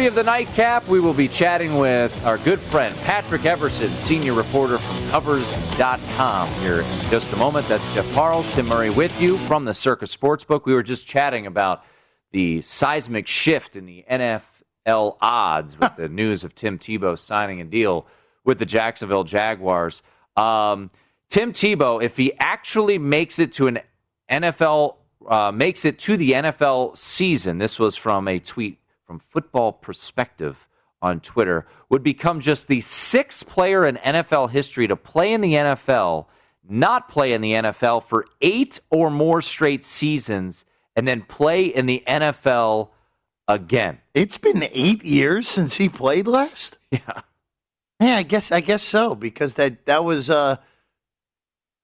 three of the nightcap, we will be chatting with our good friend Patrick Everson, senior reporter from Covers.com. Here in just a moment. That's Jeff Parles, Tim Murray with you from the Circa Sportsbook. We were just chatting about the seismic shift in the NFL odds with the news of Tim Tebow signing a deal with the Jacksonville Jaguars. Um, Tim Tebow, if he actually makes it to an NFL, uh, makes it to the NFL season, this was from a tweet from Football Perspective on Twitter, would become just the sixth player in NFL history to play in the NFL, not play in the NFL for eight or more straight seasons, and then play in the NFL again. It's been eight years since he played last. Yeah. Yeah, I guess I guess so because that that was uh,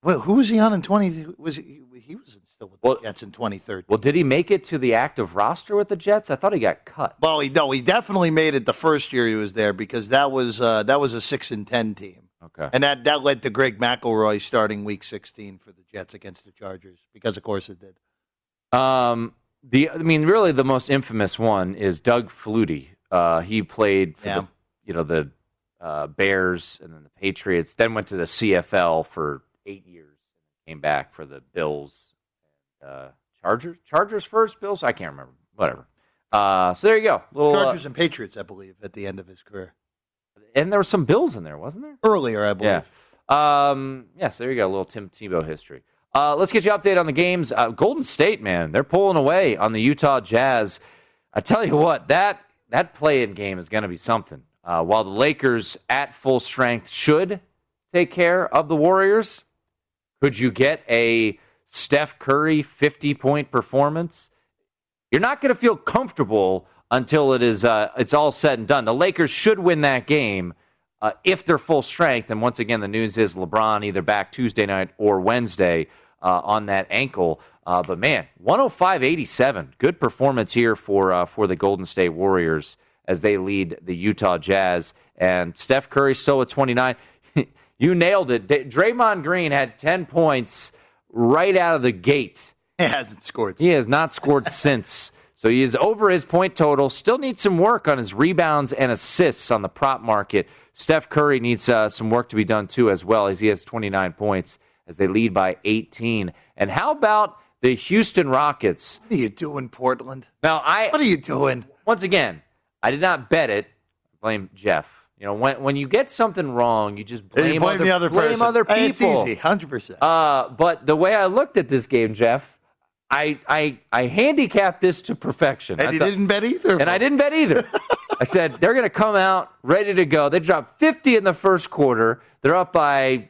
well, who was he on in twenty? Was he, he was still with Well- the Jets in twenty thirteen? Well, did he make it to the active roster with the Jets? I thought he got cut. Well, he no, he definitely made it the first year he was there because that was uh, that was a six and ten team, Okay. and that that led to Greg McElroy starting Week sixteen for the Jets against the Chargers because of course it did. Um, the I mean, really, the most infamous one is Doug Flutie. Uh, he played for Yeah. the you know the uh, Bears and then the Patriots. Then went to the CFL for eight years. And came back for the Bills, uh, Chargers. Chargers first, Bills. I can't remember. Whatever. Uh, so there you go. Little, uh, Chargers and Patriots, I believe, at the end of his career. and there were some Bills in there, wasn't there? Earlier, I believe. Yeah. Um, yeah, so there you go. A little Tim Tebow history. Uh, let's get you update on the games. Uh, Golden State, man, they're pulling away on the Utah Jazz. I tell you what, that that play-in game is going to be something. Uh, while the Lakers at full strength should take care of the Warriors, could you get a Steph Curry 50-point performance? You're not going to feel comfortable until it is uh, it's all said and done. The Lakers should win that game uh, if they're full strength. And once again, the news is LeBron either back Tuesday night or Wednesday uh, on that ankle. Uh, but man, 105-87, good performance here for uh, for the Golden State Warriors as they lead the Utah Jazz. And Steph Curry still at 29. you nailed it. D- Draymond Green had 10 points right out of the gate. He hasn't scored. He has not scored since. So he is over his point total. Still needs some work on his rebounds and assists on the prop market. Steph Curry needs uh, some work to be done too, as well, as he has 29 points as they lead by 18. And how about the Houston Rockets? What are you doing, Portland? Now, I What are you doing? once again, I did not bet it. Blame Jeff. You know, when when you get something wrong, you just blame, you blame other, the other blame person. other people. Hey, It's easy, hundred percent. Uh, but the way I looked at this game, Jeff, I I I handicapped this to perfection. And I you thought- didn't bet either. and I didn't bet either. I said they're going to come out ready to go. They dropped 50 in the first quarter. They're up by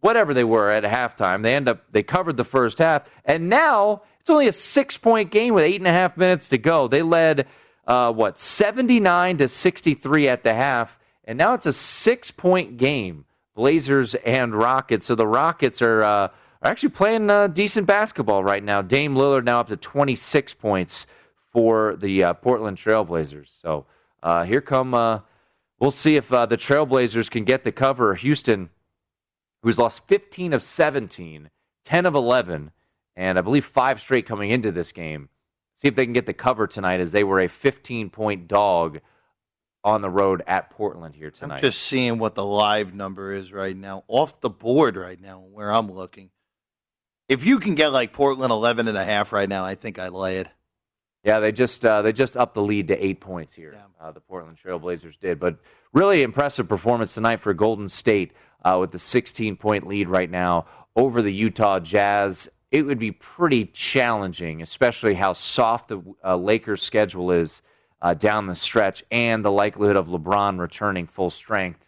whatever they were at halftime. They end up they covered the first half, and now it's only a six point game with eight and a half minutes to go. They led uh, what 79 to 63 at the half, and now it's a six point game. Blazers and Rockets. So the Rockets are. Uh, are actually playing uh, decent basketball right now. Dame Lillard now up to 26 points for the uh, Portland Trailblazers. So uh, here come. Uh, we'll see if uh, the Trailblazers can get the cover. Houston, who's lost 15 of 17, 10 of 11, and I believe five straight coming into this game. See if they can get the cover tonight, as they were a 15 point dog on the road at Portland here tonight. I'm just seeing what the live number is right now, off the board right now, where I'm looking. If you can get like Portland 11 and a half right now, I think I lay it. Yeah, they just uh, they just upped the lead to eight points here. Uh, the Portland Trailblazers did, but really impressive performance tonight for Golden State uh, with the 16 point lead right now over the Utah Jazz. It would be pretty challenging, especially how soft the uh, Lakers' schedule is uh, down the stretch, and the likelihood of LeBron returning full strength.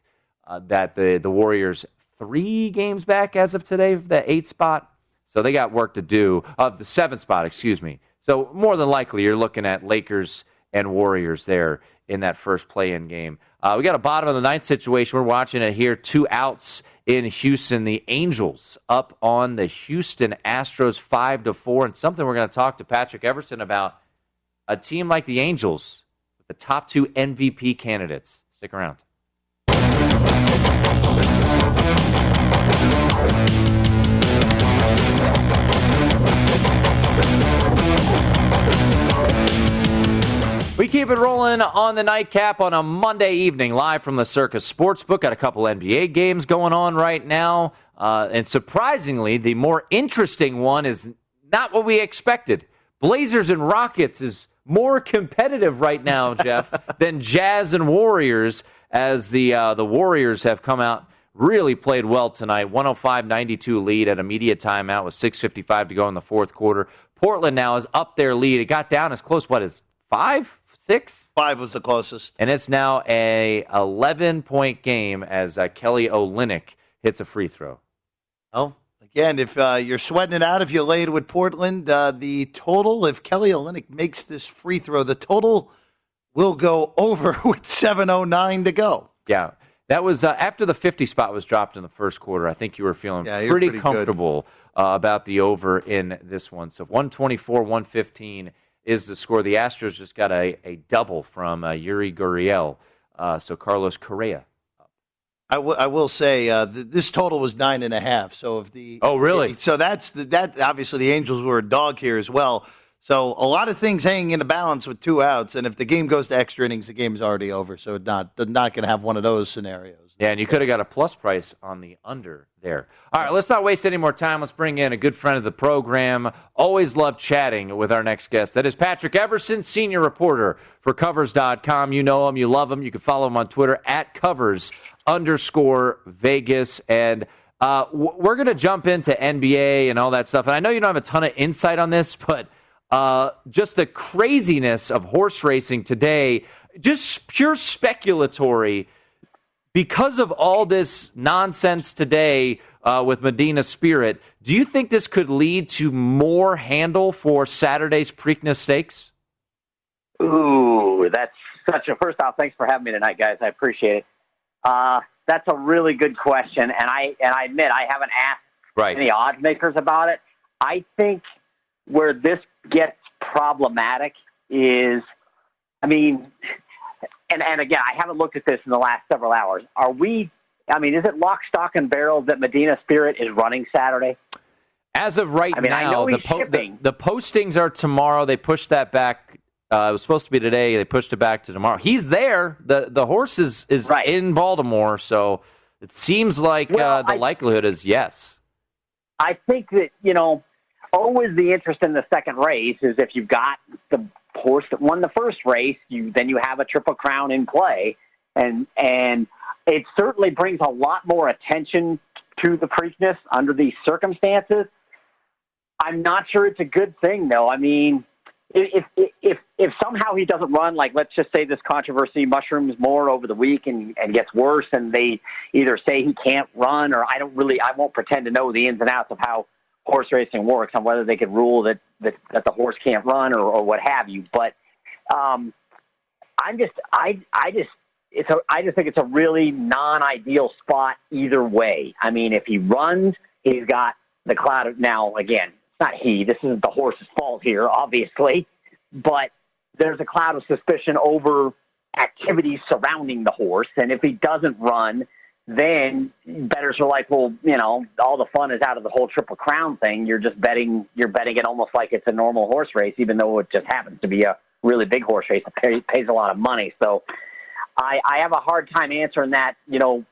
Uh, that the the Warriors three games back as of today, the eight spot. So they got work to do. Of the seventh spot, excuse me. So more than likely, you're looking at Lakers and Warriors there in that first play-in game. Uh, we got a bottom of the ninth situation. We're watching it here. Two outs in Houston. The Angels up on the Houston Astros five to four, and something we're going to talk to Patrick Everson about. A team like the Angels, the top two MVP candidates. Stick around. We keep it rolling on the nightcap on a Monday evening, live from the Circa Sportsbook. Got a couple NBA games going on right now. Uh, and surprisingly, the more interesting one is not what we expected. Blazers and Rockets is more competitive right now, Jeff, than Jazz and Warriors, as the uh, the Warriors have come out really played well tonight. 105-92 lead at a media timeout with 6:55 to go in the fourth quarter. Portland now is up their lead. It got down as close what is five six? Five was the closest. And it's now a 11 point game as uh, Kelly Olynyk hits a free throw. Oh, again, if uh, you're sweating it out, if you laid with Portland, uh, the total, if Kelly Olynyk makes this free throw, the total will go over with 7.09 to go. Yeah. That was uh, after the 50 spot was dropped in the first quarter. I think you were feeling yeah, pretty, pretty, comfortable uh, about the over in this one. So 124 115 is the score. The Astros just got a, a double from uh, Yuli Gurriel. Uh, so Carlos Correa. I, w- I will say uh, th- this total was nine and a half. So if the oh really so that's the, that obviously the Angels were a dog here as well. So a lot of things hanging in the balance with two outs, and if the game goes to extra innings, the game's already over. So it's not not going to have one of those scenarios. Yeah, and you could have got a plus price on the under there. All right, let's not waste any more time. Let's bring in a good friend of the program. Always love chatting with our next guest. That is Patrick Everson, senior reporter for Covers.com. You know him, you love him. You can follow him on Twitter at Covers underscore Vegas. And uh, we're going to jump into NBA and all that stuff. And I know you don't have a ton of insight on this, but uh, just the craziness of horse racing today, just pure speculatory because of all this nonsense today uh, with Medina Spirit, do you think this could lead to more handle for Saturday's Preakness Stakes? Ooh, that's such a first off. Thanks for having me tonight, guys. I appreciate it. Uh, that's a really good question, and I and I admit I haven't asked right. any odds makers about it. I think where this gets problematic is, I mean, and and again, I haven't looked at this in the last several hours. Are we? I mean, is it lock, stock, and barrel that Medina Spirit is running Saturday? As of right I mean, now, the, po- the, the, postings are tomorrow. They pushed that back. Uh, it was supposed to be today. They pushed it back to tomorrow. He's there. the The horse is is right. in Baltimore, so it seems like well, uh, the I, likelihood is yes. I think that you know, always the interest in the second race is if you've got the horse that won the first race, you then you have a triple crown in play, and and it certainly brings a lot more attention to the Preakness under these circumstances. I'm not sure it's a good thing, though. I mean, if if if, if somehow he doesn't run, like let's just say this controversy mushrooms more over the week and, and gets worse, and they either say he can't run, or I don't really, I won't pretend to know the ins and outs of how horse racing works on whether they could rule that that, that the horse can't run or, or what have you. But um, I'm just I I just it's a I just think it's a really non-ideal spot either way. I mean, if he runs, he's got the cloud of now again. Not he. This isn't the horse's fault here, obviously, but there's a cloud of suspicion over activities surrounding the horse, and if he doesn't run, then bettors are like, well, you know, all the fun is out of the whole triple crown thing. You're just betting, you're betting it almost like it's a normal horse race, even though it just happens to be a really big horse race that pay, pays a lot of money. So I, I have a hard time answering that, you know,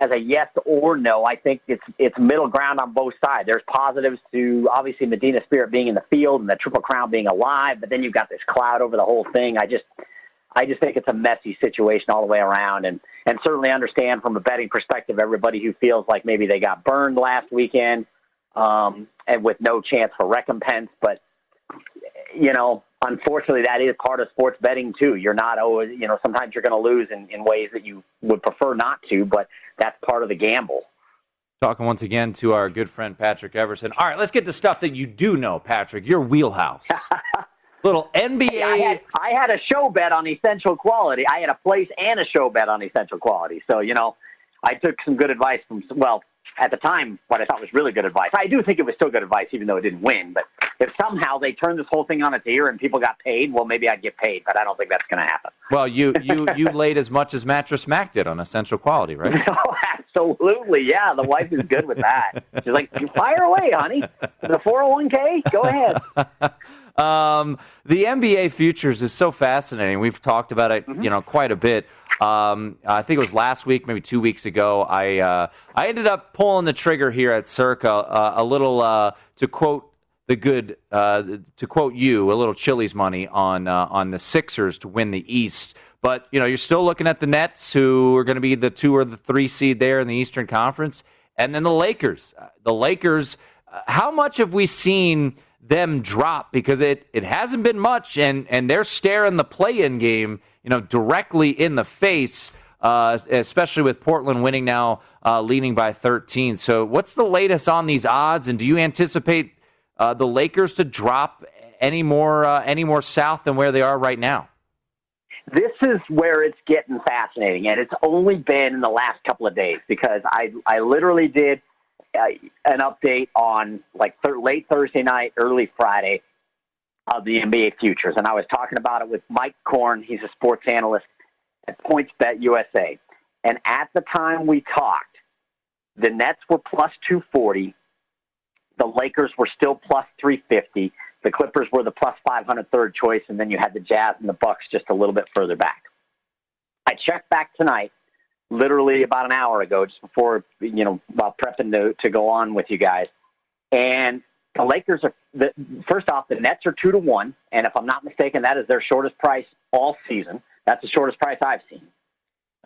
as a yes or no. I think it's it's middle ground on both sides. There's positives to obviously Medina Spirit being in the field and the Triple Crown being alive, but then you've got this cloud over the whole thing. I just I just think it's a messy situation all the way around, and and certainly understand from a betting perspective everybody who feels like maybe they got burned last weekend, um, and with no chance for recompense. But you know, unfortunately, that is part of sports betting too. You're not always, you know, sometimes you're going to lose in, in ways that you would prefer not to, but that's part of the gamble. Talking once again to our good friend Patrick Everson. All right, let's get to stuff that you do know, Patrick. Your wheelhouse. little NBA. I had, I had a show bet on essential quality. I had a place and a show bet on essential quality. So you know, I took some good advice from well at the time what I thought was really good advice. I do think it was still good advice, even though it didn't win. But if somehow they turned this whole thing on its ear and people got paid, well, maybe I'd get paid. But I don't think that's going to happen. Well, you you you laid as much as Mattress Mac did on Essential Quality, right? oh, absolutely. Yeah, the wife is good with that. She's like, You "Fire away, honey. The four hundred one k, Go ahead." Um, the NBA futures is so fascinating. We've talked about it, mm-hmm. you know, quite a bit. Um, I think it was last week, maybe two weeks ago. I uh, I ended up pulling the trigger here at Circa uh, a little uh, to quote the good uh, to quote you a little Chili's money on uh, on the Sixers to win the East. But you know you're still looking at the Nets, who are going to be the two or the three seed there in the Eastern Conference, and then the Lakers. Uh, the Lakers. how much have we seen? them drop because it, it hasn't been much and, and they're staring the play in game you know, directly in the face, uh, especially with Portland winning now, uh, leading by 13. So, what's the latest on these odds, and do you anticipate uh, the Lakers to drop any more uh, any more south than where they are right now? This is where it's getting fascinating, and it's only been in the last couple of days because I I literally did uh, an update on like th- late Thursday night, early Friday of the NBA futures. And I was talking about it with Mike Korn. He's a sports analyst at PointsBet USA. And at the time we talked, the Nets were plus 240. The Lakers were still plus 350. The Clippers were the plus 500 third choice. And then you had the Jazz and the Bucks just a little bit further back. I checked back tonight, literally about an hour ago, just before, you know, about prepping to, to go on with you guys. And the Lakers are the, first off. The Nets are two to one, and if I'm not mistaken, that is their shortest price all season. That's the shortest price I've seen.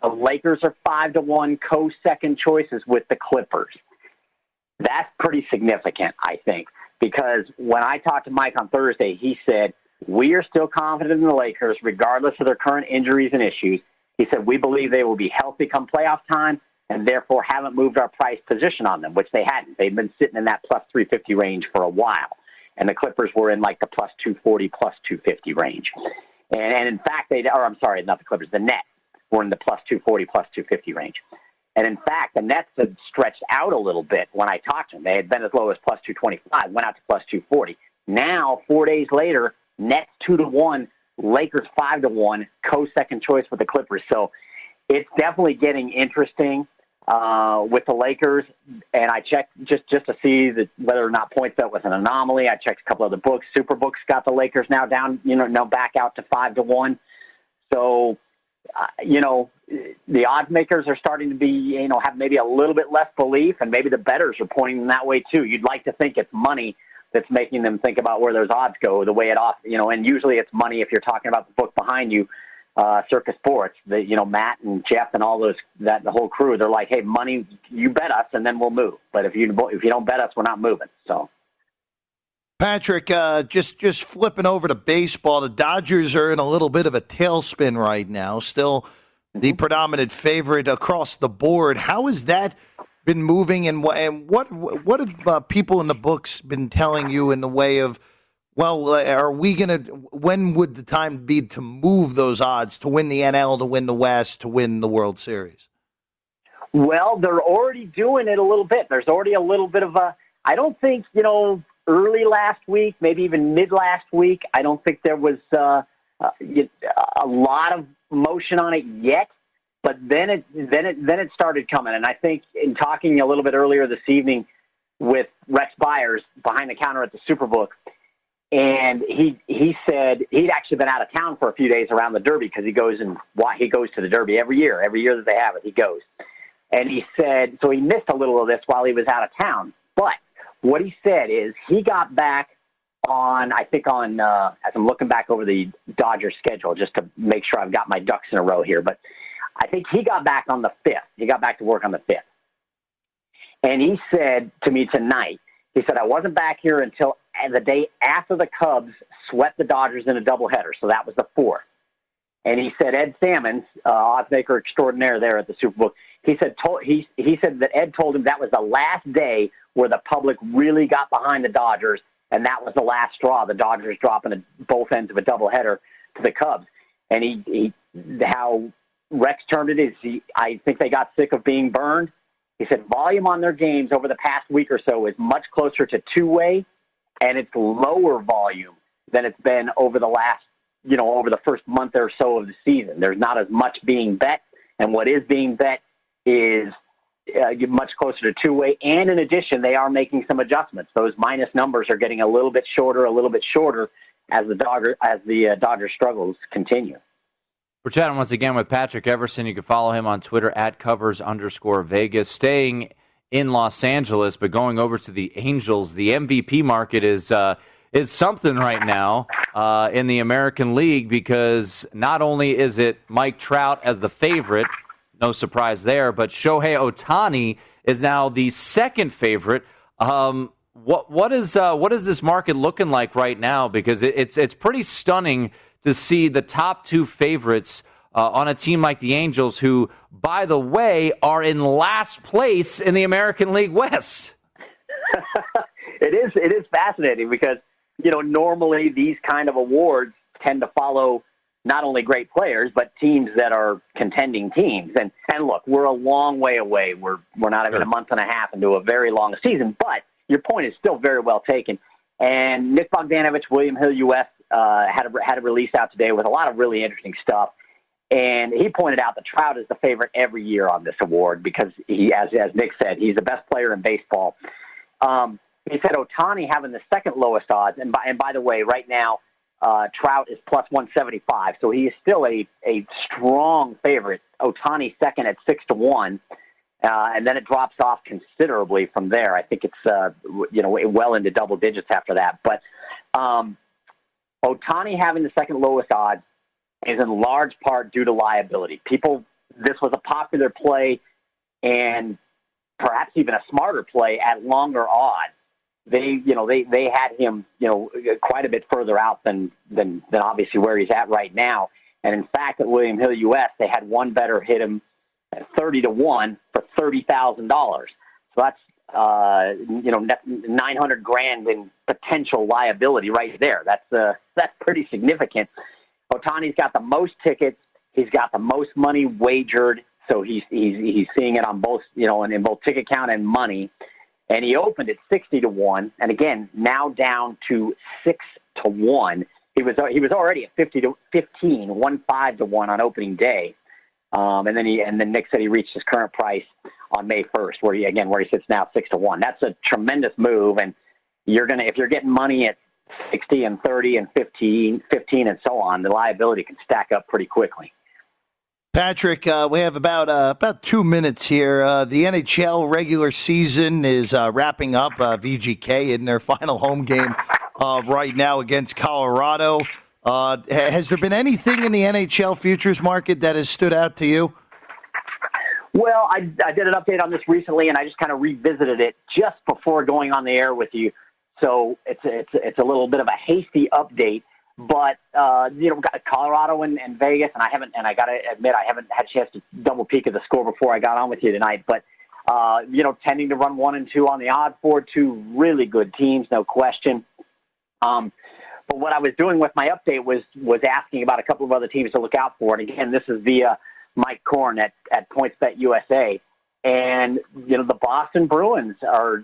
The Lakers are five to one, co-second choices with the Clippers. That's pretty significant, I think, because when I talked to Mike on Thursday, he said we are still confident in the Lakers, regardless of their current injuries and issues. He said we believe they will be healthy come playoff time, and therefore haven't moved our price position on them, which they hadn't. They've been sitting in that plus 350 range for a while. And the Clippers were in like the plus 240, plus 250 range. And, and in fact, they, or I'm sorry, not the Clippers, the Nets were in the plus 240, plus 250 range. And in fact, the Nets had stretched out a little bit when I talked to them. They had been as low as plus 225, went out to plus 240. Now, four days later, Nets two to one, Lakers five to one, co second choice with the Clippers. So it's definitely getting interesting uh, with the Lakers, and I checked just just to see that whether or not points PointsBet was an anomaly. I checked a couple of the books. Superbooks got the Lakers now down, you know, now back out to five to one. So, uh, you know, the odds makers are starting to be, you know, have maybe a little bit less belief, and maybe the betters are pointing that way too. You'd like to think it's money that's making them think about where those odds go, the way it off, you know, and usually it's money if you're talking about the book behind you uh, Circa Sports, the, you know, Matt and Jeff and all those, that the whole crew, they're like, hey, money, you bet us and then we'll move. But if you, if you don't bet us, we're not moving. So. Patrick, uh, just just flipping over to baseball, the Dodgers are in a little bit of a tailspin right now. Still, the mm-hmm. predominant favorite across the board. How has that been moving, and what and what what have uh, people in the books been telling you in the way of well, uh, are we going to? When would the time be to move those odds to win the NL, to win the West, to win the World Series? Well, they're already doing it a little bit. There's already a little bit of a. I don't think you know early last week, maybe even mid last week. I don't think there was uh, uh, a lot of motion on it yet. But then it then it then it started coming, and I think in talking a little bit earlier this evening with Rex Beyers behind the counter at the Superbook and he he said he'd actually been out of town for a few days around the Derby because he goes and why he goes to the Derby every year. Every year that they have it, he goes. And he said so he missed a little of this while he was out of town. But what he said is he got back on I think on uh, as I'm looking back over the Dodger schedule just to make sure I've got my ducks in a row here. But I think he got back on the fifth. He got back to work on the fifth. And he said to me tonight, he said, I wasn't back here until the day after the Cubs swept the Dodgers in a doubleheader. So that was the fourth. And he said Ed Salmons, uh, oddsmaker extraordinaire there at the Superbook, he said told, he he said that Ed told him that was the last day where the public really got behind the Dodgers, and that was the last straw. The Dodgers dropping a, both ends of a doubleheader to the Cubs, and he, he how Rex termed it is he I think they got sick of being burned. He said volume on their games over the past week or so is much closer to two way and it's lower volume than it's been over the last, you know, over the first month or so of the season. There's not as much being bet, and what is being bet is uh, much closer to two way. And in addition, they are making some adjustments. Those minus numbers are getting a little bit shorter, a little bit shorter as the Dodger as the uh, Dodger struggles continue. We're chatting once again with Patrick Everson. You can follow him on Twitter at covers underscore Vegas. Staying in Los Angeles, but going over to the Angels, the MVP market is uh, is something right now uh, in the American League because not only is it Mike Trout as the favorite, no surprise there, but Shohei Ohtani is now the second favorite. Um, what what is uh, what is this market looking like right now? Because it, it's it's pretty stunning to see the top two favorites uh, on a team like the Angels, who, by the way, are in last place in the American League West. it is it is fascinating because you know normally these kind of awards tend to follow not only great players but teams that are contending teams. And and look, we're a long way away. We're we're not even a month and a half into a very long season, but your point is still very well taken. And Nick Bogdanovich, William Hill US uh, had a, had a release out today with a lot of really interesting stuff. And he pointed out that Trout is the favorite every year on this award because he, as as Nick said, he's the best player in baseball. Um, he said Ohtani having the second lowest odds, and by and by the way, right now uh, Trout is plus one seventy five, so he is still a a strong favorite. Ohtani second at six to one. Uh, and then it drops off considerably from there. I think it's uh, you know well into double digits after that. But um, Ohtani having the second lowest odds is in large part due to liability. People, this was a popular play, and perhaps even a smarter play at longer odds. They, you know, they they had him, you know, quite a bit further out than than than obviously where he's at right now. And in fact, at William Hill US, they had one better hit him at thirty to one for thirty thousand dollars. So that's uh, you know nine hundred grand in potential liability right there. That's uh, that's pretty significant. Ohtani's got the most tickets. He's got the most money wagered. So he's he's he's seeing it on both you know in, in both ticket count and money. And he opened at sixty to one, and again now down to six to one. He was he was already at fifty to fifteen, one five to one on opening day. Um, and then he and then Nick said he reached his current price on May 1st, where he again where he sits now six to one. That's a tremendous move, and you're gonna if you're getting money at 60 and 30 and 15, 15 and so on, the liability can stack up pretty quickly. Patrick, uh, we have about uh, about two minutes here. Uh, the NHL regular season is uh, wrapping up. Uh, VGK in their final home game uh, right now against Colorado. Uh, has there been anything in the NHL futures market that has stood out to you? Well, I, I did an update on this recently, and I just kind of revisited it just before going on the air with you. So it's it's it's a little bit of a hasty update, but uh, you know, got Colorado and, and Vegas, and I haven't, and I got to admit, I haven't had a chance to double peek at the score before I got on with you tonight. But uh, you know, tending to run one and two on the odd board, two really good teams, no question. Um, but what I was doing with my update was was asking about a couple of other teams to look out for. And again, this is via Mike Korn at at PointsBet USA. And you know the Boston Bruins are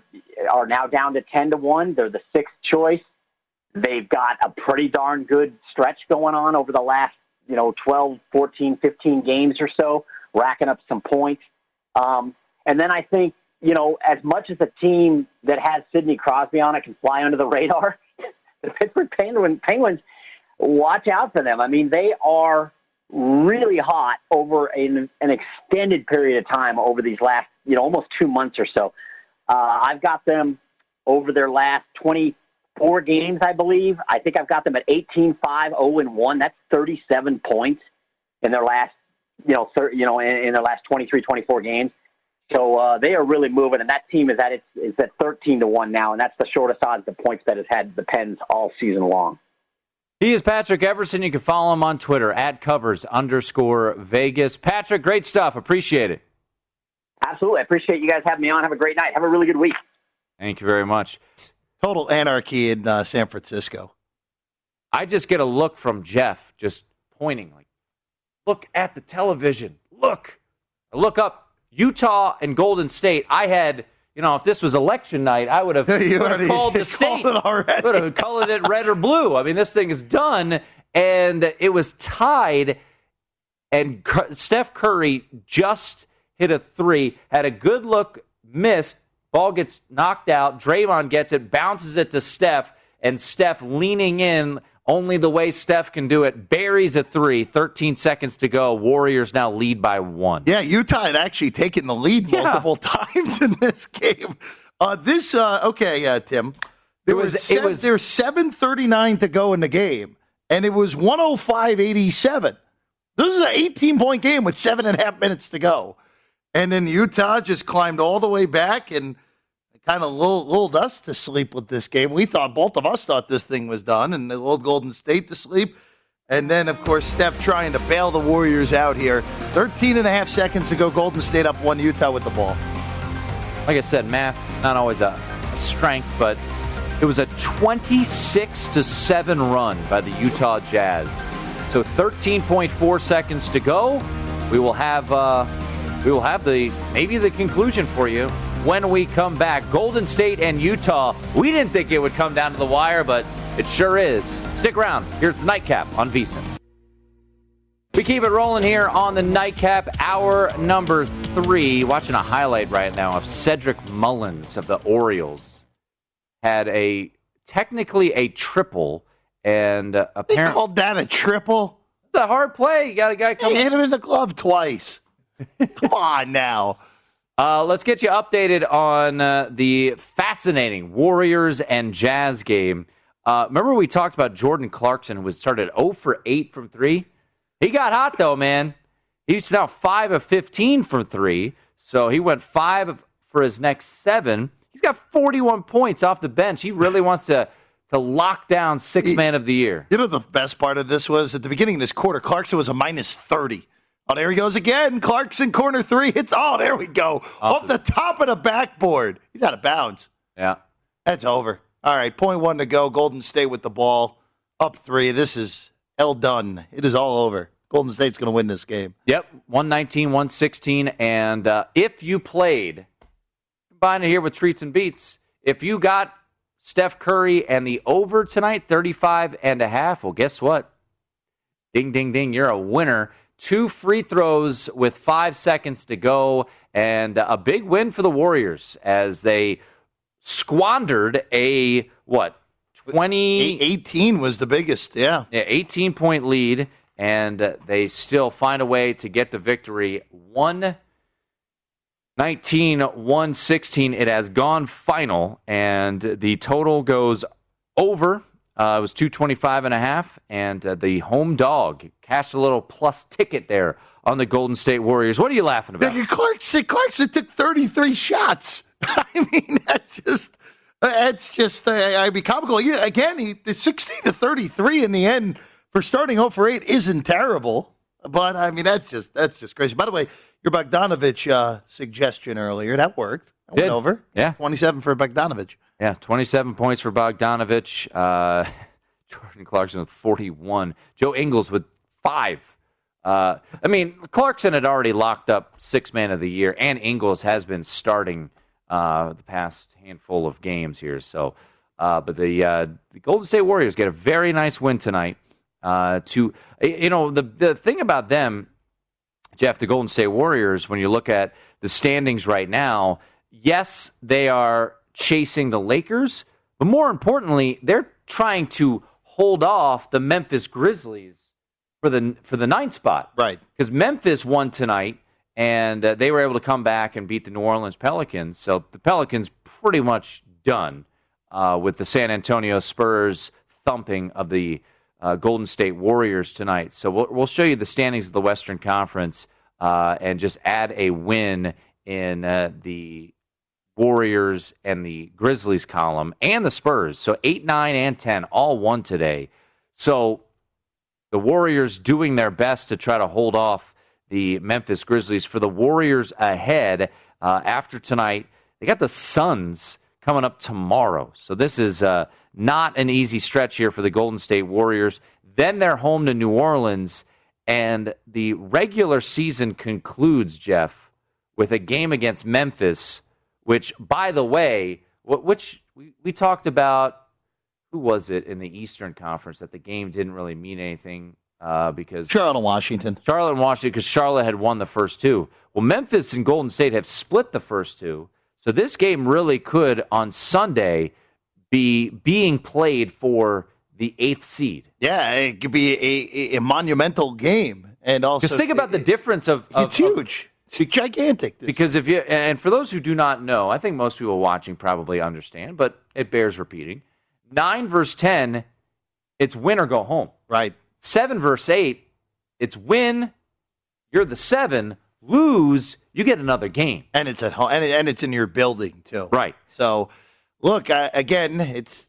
are now down to ten to one. They're the sixth choice. They've got a pretty darn good stretch going on over the last you know 12, 14, 15 games or so, racking up some points. Um, and then I think you know as much as a team that has Sidney Crosby on it can fly under the radar, the Pittsburgh Penguins, Penguins, watch out for them. I mean, they are really hot over an, an extended period of time over these last, you know, almost two months or so. Uh, I've got them over their last 24 games, I believe. I think I've got them at 18 5 0 and 1. That's 37 points in their last, you know, thir- you know, in, in their last 23, 24 games. So uh, they are really moving, and that team is at its is at thirteen to one now, and that's the shortest odds the PointsBet has had the Pens all season long. He is Patrick Everson. You can follow him on Twitter at covers underscore Vegas. Patrick, great stuff. Appreciate it. Absolutely. I appreciate you guys having me on. Have a great night. Have a really good week. Thank you very much. Total anarchy in uh, San Francisco. I just get a look from Jeff just pointing like, look at the television. Look. I look up Utah and Golden State, I had, you know, if this was election night, I would have, would have called the state. It would have called it red or blue. I mean, this thing is done, and it was tied. And Steph Curry just hit a three, had a good look, missed. Ball gets knocked out. Draymond gets it, bounces it to Steph, and Steph leaning in Only the way Steph can do it. Buries a three, 13 seconds to go. Warriors now lead by one. Yeah, Utah had actually taken the lead Yeah. multiple times in this game. Uh, this, uh, okay, uh, Tim. There It was- was, it was- there's 7.39 to go in the game, and it was 105.87. This is an 18 point game with seven and a half minutes to go. And then Utah just climbed all the way back and kind of lulled, us to sleep with this game. We thought, both of us thought this thing was done, and they lulled Golden State to sleep. And then, of course, Steph trying to bail the Warriors out here. 13 and a half seconds to go. Golden State up one Utah with the ball. Like I said, math not always a, a strength, but it was a 26 to 7 run by the Utah Jazz. So 13.4 seconds to go. We will have uh, we will have the maybe the conclusion for you when we come back. Golden State and Utah. We didn't think it would come down to the wire, but it sure is. Stick around. Here's the nightcap on VSiN. We keep it rolling here on the nightcap, hour number three. Watching a highlight right now of Cedric Mullins of the Orioles. Had a technically a triple, and uh, They apparently called that a triple. the hard play. You got a guy coming. hit him in the glove twice. Come on now. Uh, let's get you updated on uh, the fascinating Warriors and Jazz game. Uh, remember we talked about Jordan Clarkson, who was started 0 for 8 from three. He got hot though, man. He's now five of 15 from three, so he went five of- for his next seven. He's got 41 points off the bench. He really wants to to lock down six man of the year. You know the best part of this was at the beginning of this quarter, Clarkson was a minus 30. Oh, there he goes again. Clarkson corner three hits. Oh, there we go. Off Off, the, top of the backboard. He's out of bounds. Yeah. That's over. All right, point one to go. Golden State with the ball. Up three. This is L done. It is all over. Golden State's going to win this game. Yep, 119, 116. And uh, if you played, combine it here with treats and beats, if you got Steph Curry and the over tonight, 35 and a half, well, guess what? Ding, ding, ding, you're a winner. Two free throws with five seconds to go, and a big win for the Warriors as they squandered a, what, 20. 18 was the biggest. Yeah. Yeah, 18 point lead, and they still find a way to get the victory. 119 116. It has gone final, and the total goes over. Uh, it was 225 and a half, and uh, the home dog cashed a little plus ticket there on the Golden State Warriors. What are you laughing about? Clarkson, Clarkson took 33 shots. I mean, that's just, that's just, uh, I mean, comical. Yeah, again, he, the 16 to 33 in the end for starting 0 for 8 isn't terrible, but I mean, that's just, that's just crazy. By the way, your Bogdanovich uh, suggestion earlier, that worked. That went over. Yeah. 27 for Bogdanovich. Yeah, 27 points for Bogdanovich. Uh, Jordan Clarkson with 41. Joe Ingles with five. Uh, I mean, Clarkson had already locked up six man of the year, and Ingles has been starting uh, the past handful of games here. So, uh, but the, uh, the Golden State Warriors get a very nice win tonight. Uh, to you know, the the thing about them, Jeff, the Golden State Warriors, when you look at the standings right now, yes, they are chasing the Lakers, but more importantly, they're trying to hold off the Memphis Grizzlies for the for the ninth spot. Right. Because Memphis won tonight, and uh, they were able to come back and beat the New Orleans Pelicans. So the Pelicans pretty much done uh, with the San Antonio Spurs thumping of the uh, Golden State Warriors tonight. So we'll, we'll show you the standings of the Western Conference uh, and just add a win in uh, the Warriors and the Grizzlies column and the Spurs. So 8, 9, and 10 all won today. So the Warriors doing their best to try to hold off the Memphis Grizzlies. For the Warriors ahead uh, after tonight, they got the Suns coming up tomorrow. So this is uh, not an easy stretch here for the Golden State Warriors. Then they're home to New Orleans, and the regular season concludes, Jeff, with a game against Memphis, which, by the way, which we, we talked about who was it in the Eastern Conference that the game didn't really mean anything uh, because Charlotte, and Washington. Charlotte and Washington because Charlotte had won the first two. Well, Memphis and Golden State have split the first two, so this game really could on Sunday be being played for the eighth seed. Yeah, it could be a, a, a monumental game, and also Just think about the difference of, of It's huge. It's gigantic. This- Because if you and for those who do not know, I think most people watching probably understand, but it bears repeating. Nine verse ten, it's win or go home. right. Seven verse eight, it's win. You're the seven. Lose, you get another game. and it's at home, and, it- and it's in your building too. Right. So, look I, again, it's it, it,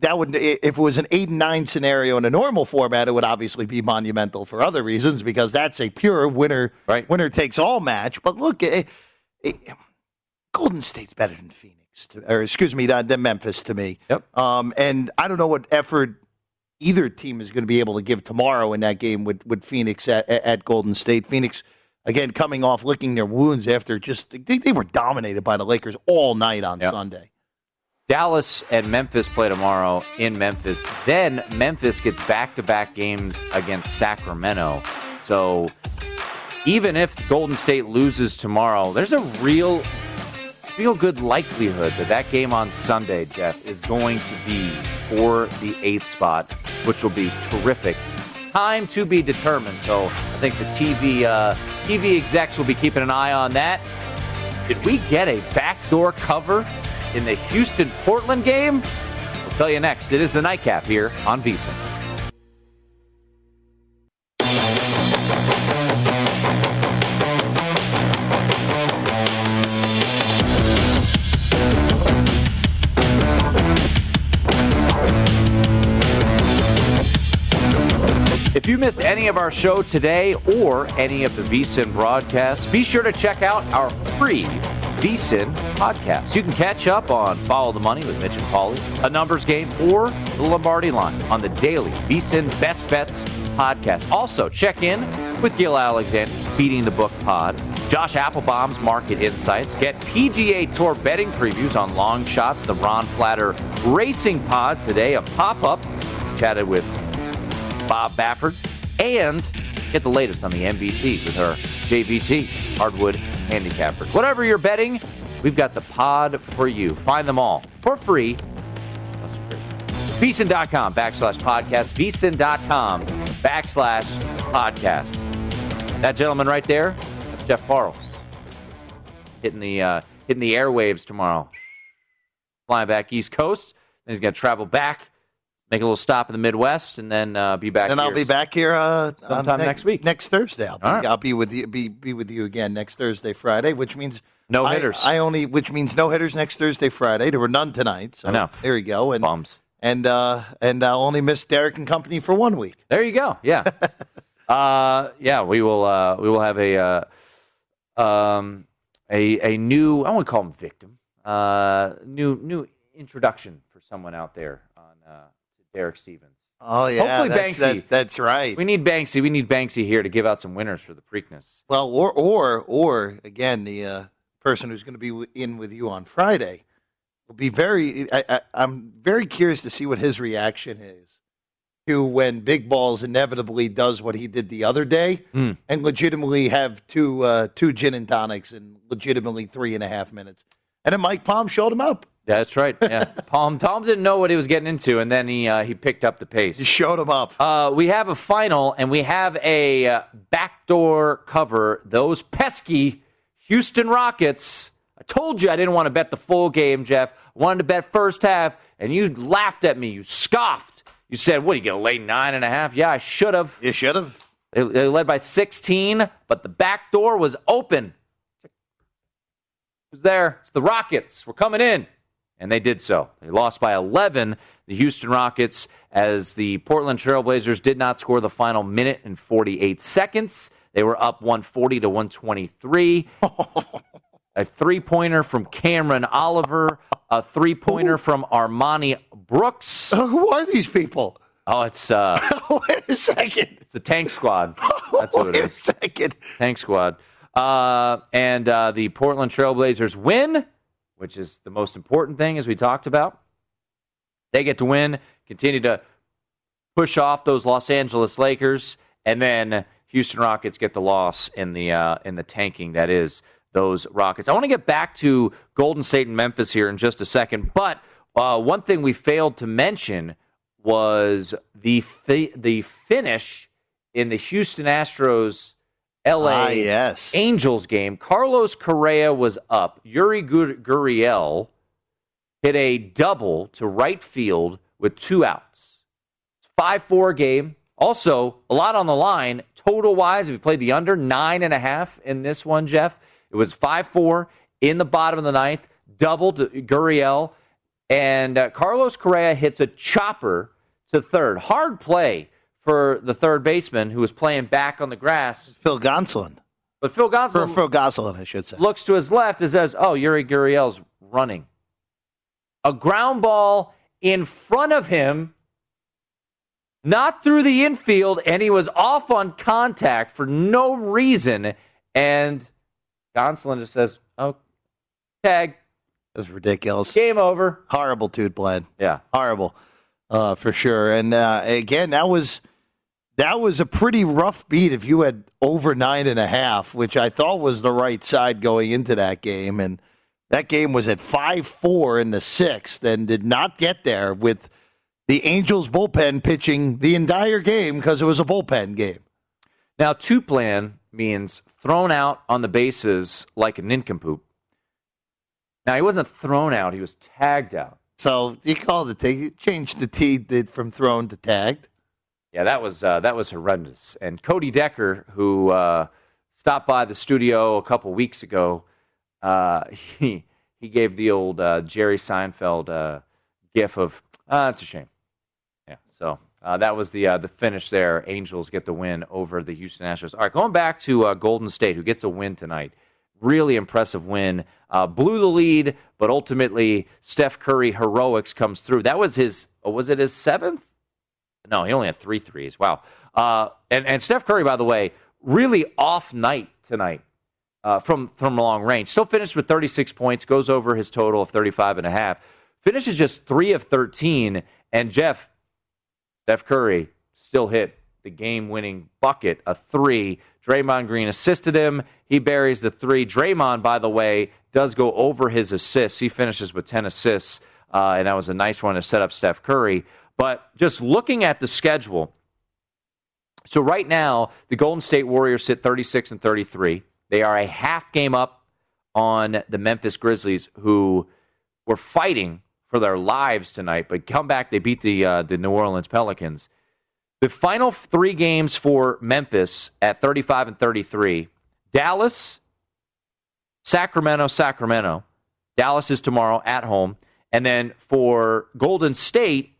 that would if it was an eight and nine scenario in a normal format, it would obviously be monumental for other reasons because that's a pure winner Right. winner takes all match. But look, it, it, Golden State's better than Phoenix, to, or excuse me, than, than Memphis to me. Yep. Um, and I don't know what effort either team is going to be able to give tomorrow in that game with, with Phoenix at, at Golden State. Phoenix, again, coming off licking their wounds after just, they, they were dominated by the Lakers all night on Yep. Sunday. Dallas and Memphis play tomorrow in Memphis. Then Memphis gets back to back games against Sacramento. So even if Golden State loses tomorrow, there's a real, real good likelihood that that game on Sunday, Jeff, is going to be for the eighth spot, which will be terrific. Time to be determined. So I think the TV uh, TV execs will be keeping an eye on that. Did we get a backdoor cover in the Houston Portland game? We'll tell you next. It is the nightcap here on VSiN. If you missed any of our show today or any of the VSIN broadcasts, be sure to check out our free VSIN podcast. You can catch up on Follow the Money with Mitch and Paulie, a numbers game, or the Lombardi line on the daily VSIN Best Bets podcast. Also, check in with Gill Alexander, Beating the Book Pod, Josh Appelbaum's Market Insights, get PGA Tour betting previews on long shots, the Ron Flatter Racing Pod today, a pop up. Chatted with Bob Baffert, and get the latest on the MVT with her JVT hardwood handicappers. Whatever you're betting, we've got the pod for you. Find them all for free. VSIN.com backslash podcast. VSIN.com backslash podcast. That gentleman right there, that's Jeff Parles. Hitting the uh, hitting the airwaves tomorrow. Flying back East Coast. Then he's gonna travel back make a little stop in the Midwest, and then uh, be back. And I'll be back here uh, Sometime ne- next week. Next Thursday, I'll be, right. I'll be with you. Be be with you again next Thursday, Friday, which means No I- hitters. I, only, which means no hitters next Thursday, Friday. There were none tonight. So I know. There you go. And Bums. and uh, and I'll only miss Derek and company for one week. There you go. Yeah. uh, yeah, we will. Uh, we will have a uh, um, a a new. I won't call him victim. Uh, new new introduction for someone out there on uh, Derek Stevens. Oh yeah, Hopefully that's, Banksy. that- that's right. We need Banksy. We need Banksy here to give out some winners for the Preakness. Well, or or or again, the uh, person who's going to be in with you on Friday will be very. I, I, I'm very curious to see what his reaction is to when Big Balls inevitably does what he did the other day Hmm. and legitimately have two uh, two gin and tonics in legitimately three and a half minutes, and then Mike Palm showed him up. Yeah, that's right. Yeah, Palm Tom didn't know what he was getting into, and then he uh, he picked up the pace. He showed him up. Uh, we have a final, and we have a uh, backdoor cover. Those pesky Houston Rockets. I told you I didn't want to bet the full game, Jeff. I wanted to bet first half, and you laughed at me. You scoffed. You said, "What? Are you going to lay nine and a half?" Yeah, I should have. You should have. They, they led by 16, but the back door was open. Who's there? It's the Rockets. We're coming in. And they did so. They lost by 11, the Houston Rockets, as the Portland Trailblazers did not score the final minute and 48 seconds. They were up 140 to 123. a three pointer from Cameron Oliver, a three pointer from Armoni Brooks. Who are these people? Oh, it's uh, Wait a second. it's a tank squad. That's what it Wait a second. Tank Squad. Uh, and uh, the Portland Trailblazers win, which is the most important thing, as we talked about. They get to win, continue to push off those Los Angeles Lakers, and then Houston Rockets get the loss in the uh, in the tanking that is those Rockets. I want to get back to Golden State and Memphis here in just a second, but uh, one thing we failed to mention was the fi- the finish in the Houston Astros LA Ah, yes. Angels game. Carlos Correa was up. Yuli Gurriel hit a double to right field with two outs. It's 5 4 game. Also, a lot on the line. Total wise, if you played the under, nine and a half in this one, Jeff. It was 5 4 in the bottom of the ninth, double to Gurriel. And uh, Carlos Correa hits a chopper to third. Hard play for the third baseman who was playing back on the grass. Phil Gonsolin. But Phil For Gonsolin Phil Gonsolin, I should say. looks to his left and says, "Oh, Yuli Gurriel's running." A ground ball in front of him, not through the infield, and he was off on contact for no reason. And Gonsolin just says, "Oh, tag, That's ridiculous. game over." Horrible, dude, Glenn. Yeah, horrible uh, for sure. And uh, again, that was that was a pretty rough beat. If you had over nine and a half, which I thought was the right side going into that game, and that game was at five four in the sixth, and did not get there with the Angels bullpen pitching the entire game because it was a bullpen game. Now, two plan means thrown out on the bases like a nincompoop. Now, he wasn't thrown out, he was tagged out. So you called it. They changed the T from thrown to tagged. Yeah, that was uh, that was horrendous. And Cody Decker, who uh, stopped by the studio a couple weeks ago, uh, he he gave the old uh, Jerry Seinfeld uh, gif of uh, "It's a shame." Yeah, so uh, that was the the finish there. Angels get the win over the Houston Astros. All right, going back to Golden State, who gets a win tonight. Really impressive win. Blew the lead, but ultimately Steph Curry heroics comes through. That was his. Was it his seventh? No, he only had three threes. Wow. Uh, and and Steph Curry, by the way, really off night tonight uh, from from long range. Still finished with 36 points. Goes over his total of 35 and a half. Finishes just three of 13. And Jeff, Steph Curry still hit the game-winning bucket, a three. Draymond Green assisted him. He buries the three. Draymond, by the way, does go over his assists. He finishes with 10 assists, uh, and that was a nice one to set up Steph Curry. But just looking at the schedule, so right now the Golden State Warriors sit 36 and 33. They are a half game up on the Memphis Grizzlies, who were fighting for their lives tonight, but come back. They beat the uh, the New Orleans Pelicans. The final three games for Memphis at 35 and 33: Dallas, Sacramento, Sacramento. Dallas is tomorrow at home, and then for Golden State,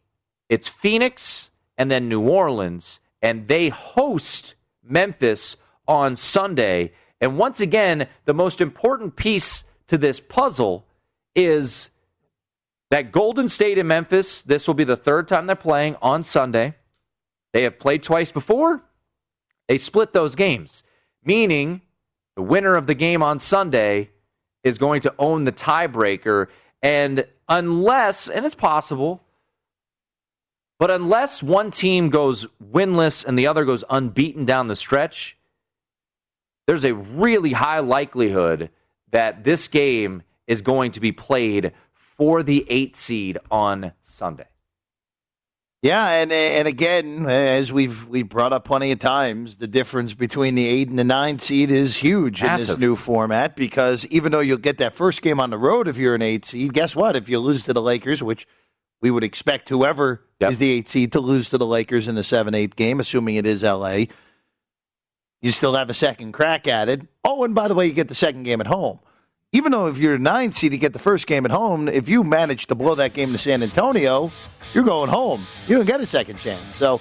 it's Phoenix and then New Orleans, and they host Memphis on Sunday. And once again, the most important piece to this puzzle is that Golden State and Memphis, this will be the third time they're playing on Sunday. They have played twice before. They split those games, meaning the winner of the game on Sunday is going to own the tiebreaker. And unless, and it's possible, but unless one team goes winless and the other goes unbeaten down the stretch, there's a really high likelihood that this game is going to be played for the eight seed on Sunday. Yeah, and and again, as we've we brought up plenty of times, the difference between the eight and the nine seed is huge in this new format because even though you'll get that first game on the road if you're an eight seed, guess what? If you lose to the Lakers, which we would expect whoever Yep. is the eight seed to lose to the Lakers in the seven eight game, assuming it is LA, you still have a second crack at it. Oh, and by the way, you get the second game at home. Even though if you're a nine seed, you get the first game at home. If you manage to blow that game to San Antonio, you're going home. You don't get a second chance. So,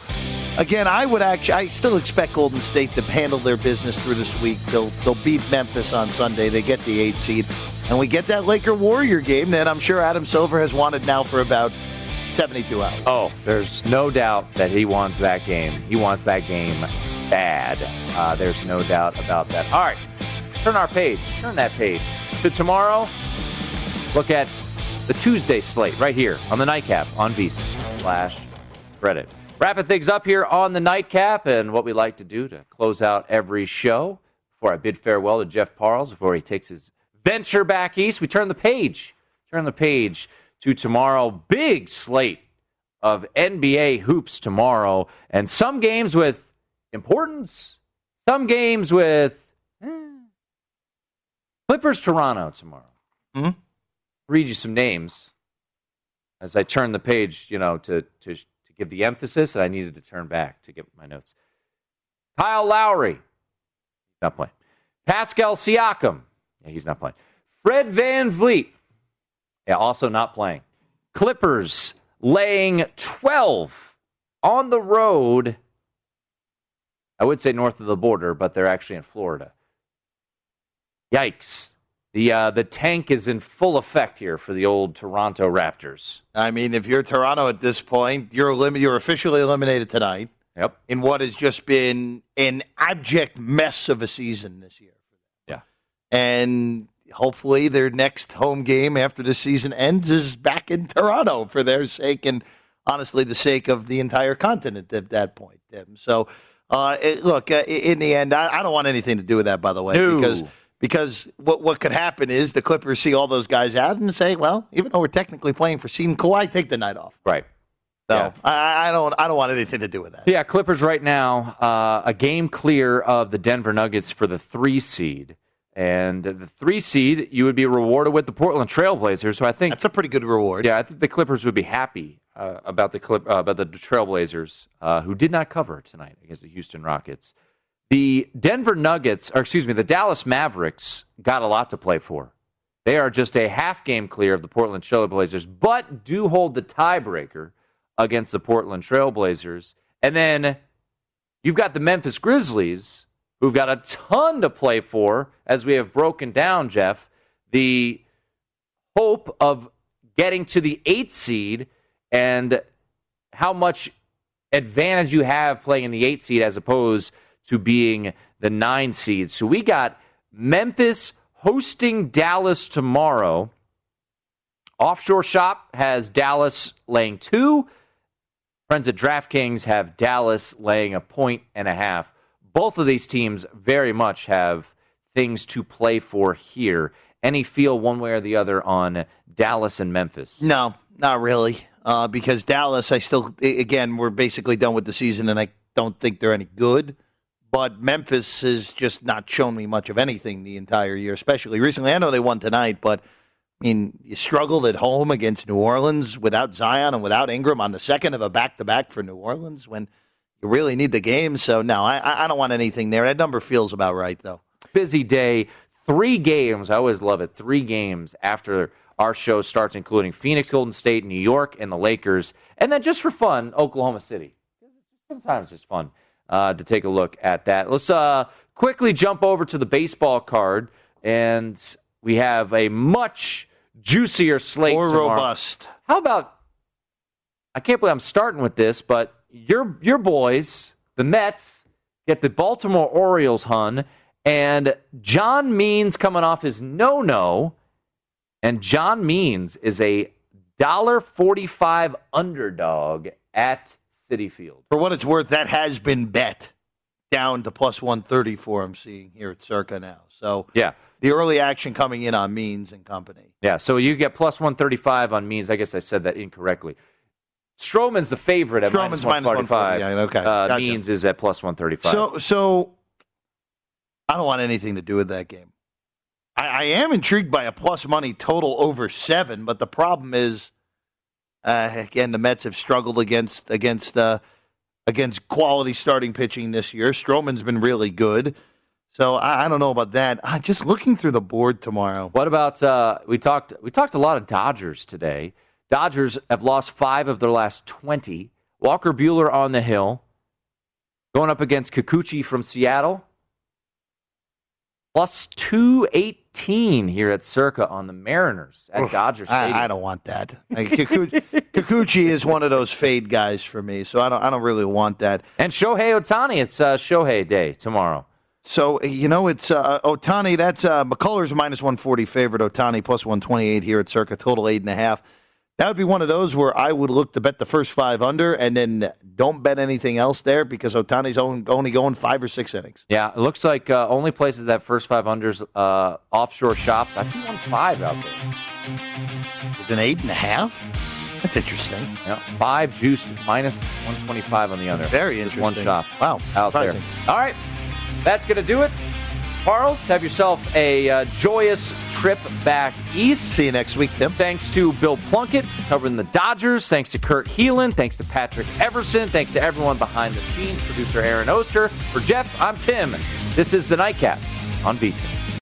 again, I would actually, I still expect Golden State to handle their business through this week. They'll they'll beat Memphis on Sunday. They get the eight seed, and we get that Laker Warrior game that I'm sure Adam Silver has wanted now for about 72 hours. Oh, there's no doubt that he wants that game. He wants that game bad. Uh, there's no doubt about that. All right, turn our page. Turn that page to tomorrow. Look at the Tuesday slate right here on the nightcap on VSiN slash credit. Wrapping things up here on the nightcap and what we like to do to close out every show. Before I bid farewell to Jeff Parles, before he takes his venture back east, we turn the page. Turn the page to tomorrow. Big slate of NBA hoops tomorrow, and some games with importance, some games with eh. Clippers Toronto tomorrow. Mhm. Read you some names as I turn the page, you know, to to to give the emphasis. that I needed to turn back to get my notes. Kyle Lowry, not playing. Pascal Siakam, yeah, he's not playing. Fred Van Vliet, yeah, also not playing. Clippers laying 12 on the road. I would say north of the border, but they're actually in Florida. Yikes. The, uh, the tank is in full effect here for the old Toronto Raptors. I mean, if you're Toronto at this point, you're elim- you're officially eliminated tonight Yep. in what has just been an abject mess of a season this year. And hopefully their next home game after the season ends is back in Toronto for their sake and honestly the sake of the entire continent at that point. Tim. So, uh, it, look, uh, in the end, I, I don't want anything to do with that, by the way, No. because because what what could happen is the Clippers see all those guys out and say, well, even though we're technically playing for seed, Kawhi take the night off. Right. So Yeah. I, I don't I don't want anything to do with that. Yeah, Clippers right now, uh, a game clear of the Denver Nuggets for the three seed. And the three seed, you would be rewarded with the Portland Trailblazers. So I think That's a pretty good reward. Yeah, I think the Clippers would be happy uh, about the Clip, uh, about the Trailblazers, uh, who did not cover tonight against the Houston Rockets. The Denver Nuggets, or excuse me, the Dallas Mavericks got a lot to play for. They are just a half game clear of the Portland Trailblazers, but do hold the tiebreaker against the Portland Trailblazers. And then you've got the Memphis Grizzlies, who've got a ton to play for, as we have broken down, Jeff. The hope of getting to the eight seed and how much advantage you have playing in the eight seed as opposed to being the nine seed. So we got Memphis hosting Dallas tomorrow. Offshore Shop has Dallas laying two. Friends at DraftKings have Dallas laying a point and a half. Both of these teams very much have things to play for here. Any feel one way or the other on Dallas and Memphis? No, not really. Uh, because Dallas, I still, again, we're basically done with the season, and I don't think they're any good. But Memphis has just not shown me much of anything the entire year, especially recently. I know they won tonight, but I mean, you struggled at home against New Orleans without Zion and without Ingram on the second of a back to back for New Orleans when you really need the game. So, no, I- I, I don't want anything there. That number feels about right, though. busy day. Three games. I always love it. Three games after our show starts, including Phoenix, Golden State, New York, and the Lakers. And then just for fun, Oklahoma City. Sometimes it's fun uh, to take a look at that. Let's uh, quickly jump over to the baseball card. And we have a much juicier slate. More tomorrow. robust. How about? I can't believe I'm starting with this, but your your boys, the Mets, get the Baltimore Orioles, hun, and John Means coming off his no no, and John Means is a dollar forty five underdog at Citi Field. For what it's worth, that has been bet down to plus 130 for I'm seeing here at Circa now. So Yeah, the early action coming in on Means and Company. yeah. So you get plus one thirty five on Means. I guess I said that incorrectly. Stroman's the favorite at Stroman's minus one forty five. 140, yeah, okay, Uh, gotcha. Means is at plus one thirty five. So, so I don't want anything to do with that game. I, I am intrigued by a plus money total over seven, but the problem is, uh, again, the Mets have struggled against against uh, against quality starting pitching this year. Stroman's been really good, so I, I don't know about that. Uh, just looking through the board tomorrow. What about uh, we talked? We talked a lot of Dodgers today. Dodgers have lost five of their last twenty. Walker Buehler on the hill, going up against Kikuchi from Seattle. Plus two eighteen here at Circa on the Mariners at Dodger Stadium. I, I don't want that. Like, Kikuchi, Kikuchi is one of those fade guys for me, so I don't. I don't really want that. And Shohei Ohtani, it's uh, Shohei Day tomorrow. So you know it's uh, Ohtani. That's uh, McCullers minus one forty favorite. Ohtani plus one twenty eight here at Circa. Total eight and a half. That would be one of those where I would look to bet the first five under, and then don't bet anything else there because Ohtani's only only going five or six innings. Yeah, it looks like uh, only places that first five unders uh, offshore shops. I see one five out there. With an eight and a half. That's interesting. Yeah, five juiced minus 125 on the under. Very Just interesting. one shot. Wow. out there. All right, that's going to do it. Parles, have yourself a uh, joyous trip back east. See you next week, Tim. Thanks to Bill Plunkett covering the Dodgers. Thanks to Kurt Heelan. Thanks to Patrick Everson. Thanks to everyone behind the scenes. Producer Aaron Oster. For Jeff, I'm Tim. This is the Nightcap on VSiN.